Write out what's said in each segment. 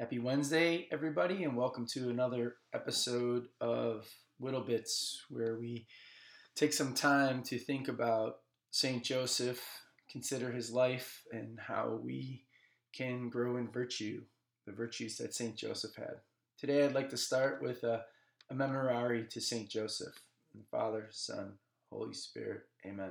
Happy Wednesday, everybody, and welcome to another episode of Whittle Bits, where we take some time to think about St. Joseph, consider his life, and how we can grow in virtue, the virtues that St. Joseph had. Today, I'd like to start with a, a memorare to St. Joseph, the Father, Son, Holy Spirit. Amen.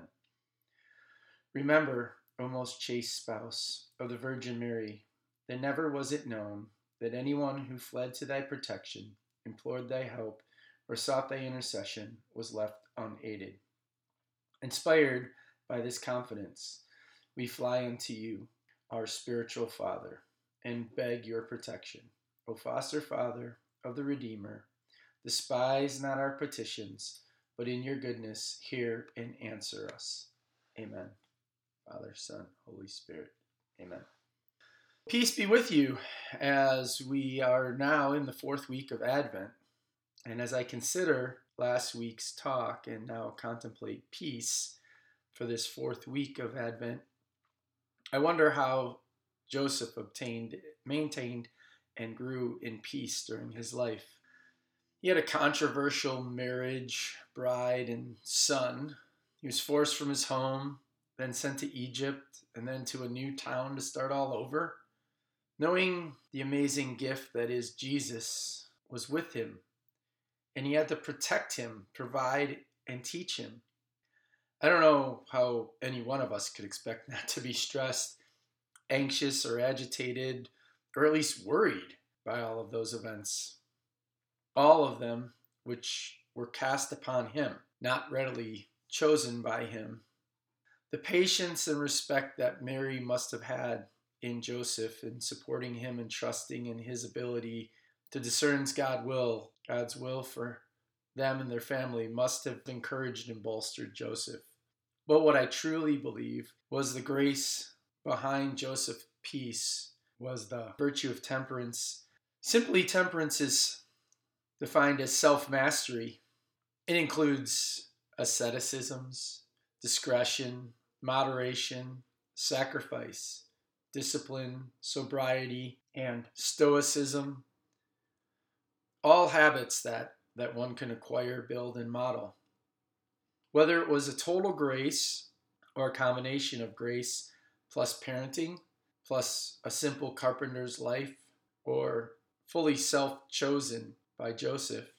Remember, O most chaste spouse of the Virgin Mary, that never was it known that anyone who fled to thy protection, implored thy help, or sought thy intercession was left unaided. Inspired by this confidence, we fly unto you, our spiritual Father, and beg your protection. O foster Father of the Redeemer, despise not our petitions, but in your goodness hear and answer us. Amen. Father, Son, Holy Spirit. Amen. Peace be with you as we are now in the fourth week of Advent. And as I consider last week's talk and now contemplate peace for this fourth week of Advent, I wonder how Joseph obtained, maintained, and grew in peace during his life. He had a controversial marriage, bride, and son. He was forced from his home, then sent to Egypt, and then to a new town to start all over. Knowing the amazing gift that is Jesus was with him, and he had to protect him, provide, and teach him. I don't know how any one of us could expect not to be stressed, anxious, or agitated, or at least worried by all of those events. All of them which were cast upon him, not readily chosen by him. The patience and respect that Mary must have had in Joseph and supporting him and trusting in his ability to discern God's will, God's will for them and their family must have encouraged and bolstered Joseph. But what I truly believe was the grace behind Joseph's peace was the virtue of temperance. Simply, temperance is defined as self mastery. It includes asceticisms, discretion, moderation, sacrifice discipline, sobriety, and stoicism. All habits that, that one can acquire, build, and model. Whether it was a total grace or a combination of grace plus parenting, plus a simple carpenter's life, or fully self chosen by Joseph,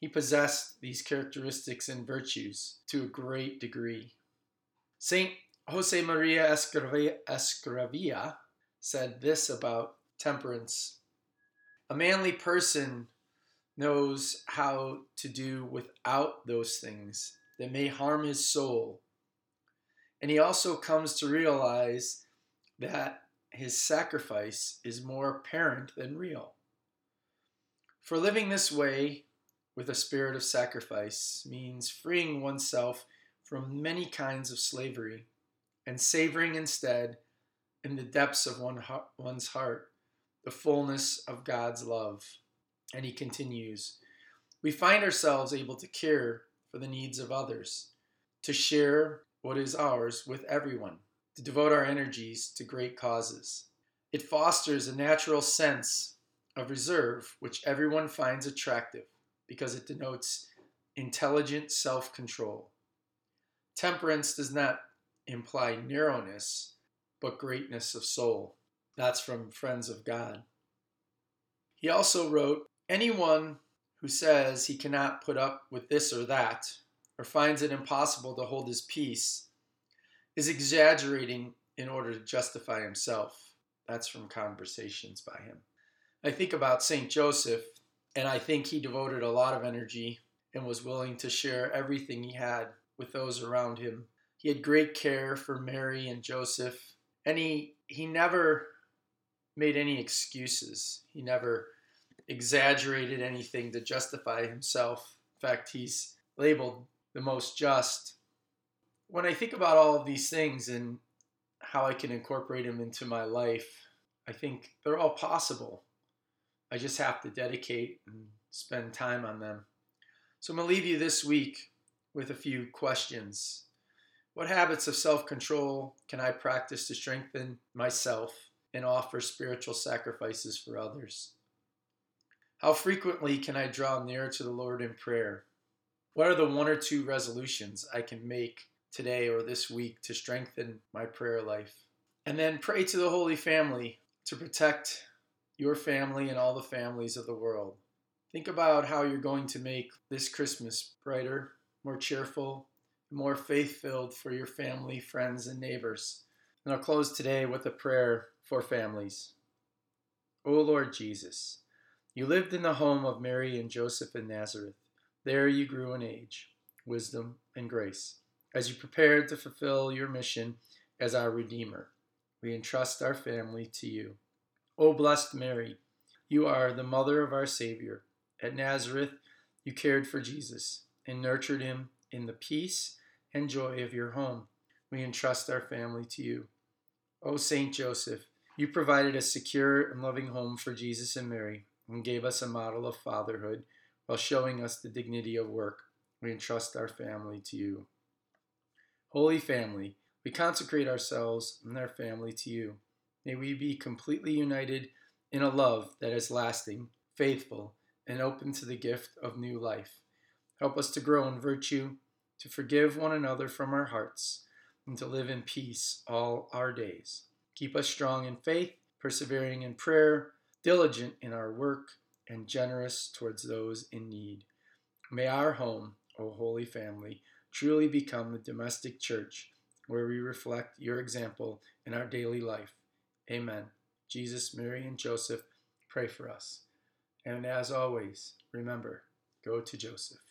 he possessed these characteristics and virtues to a great degree. St. Jose Maria Escriva said this about temperance A manly person knows how to do without those things that may harm his soul. And he also comes to realize that his sacrifice is more apparent than real. For living this way with a spirit of sacrifice means freeing oneself from many kinds of slavery and savoring instead in the depths of one, one's heart the fullness of God's love. And he continues We find ourselves able to care for the needs of others, to share what is ours with everyone, to devote our energies to great causes. It fosters a natural sense of reserve which everyone finds attractive because it denotes intelligent self control. Temperance does not imply narrowness, but greatness of soul. That's from Friends of God. He also wrote Anyone who says he cannot put up with this or that, or finds it impossible to hold his peace, is exaggerating in order to justify himself. That's from Conversations by him. I think about St. Joseph, and I think he devoted a lot of energy and was willing to share everything he had with those around him he had great care for Mary and Joseph, and he, he never made any excuses. He never exaggerated anything to justify himself. In fact, he's labeled the most just. When I think about all of these things and how I can incorporate them into my life, I think they're all possible. I just have to dedicate and spend time on them. So I'm going to leave you this week with a few questions what habits of self control can I practice to strengthen myself and offer spiritual sacrifices for others. How frequently can I draw near to the Lord in prayer? What are the one or two resolutions I can make today or this week to strengthen my prayer life? And then pray to the Holy Family to protect your family and all the families of the world. Think about how you're going to make this Christmas brighter, more cheerful, more faith filled for your family, friends, and neighbors. And I'll close today with a prayer for families. O Lord Jesus, you lived in the home of Mary and Joseph in Nazareth. There you grew in age, wisdom, and grace. As you prepared to fulfill your mission as our Redeemer, we entrust our family to you. O blessed Mary, you are the mother of our Savior. At Nazareth, you cared for Jesus and nurtured him in the peace and joy of your home. We entrust our family to you. O Saint Joseph, you provided a secure and loving home for Jesus and Mary and gave us a model of fatherhood while showing us the dignity of work. We entrust our family to you. Holy Family, we consecrate ourselves and our family to you. May we be completely united in a love that is lasting, faithful, and open to the gift of new life. Help us to grow in virtue, to forgive one another from our hearts, and to live in peace all our days. Keep us strong in faith, persevering in prayer, diligent in our work, and generous towards those in need. May our home, O Holy Family, truly become the domestic church where we reflect your example in our daily life. Amen. Jesus, Mary, and Joseph, pray for us. And as always, remember, go to Joseph.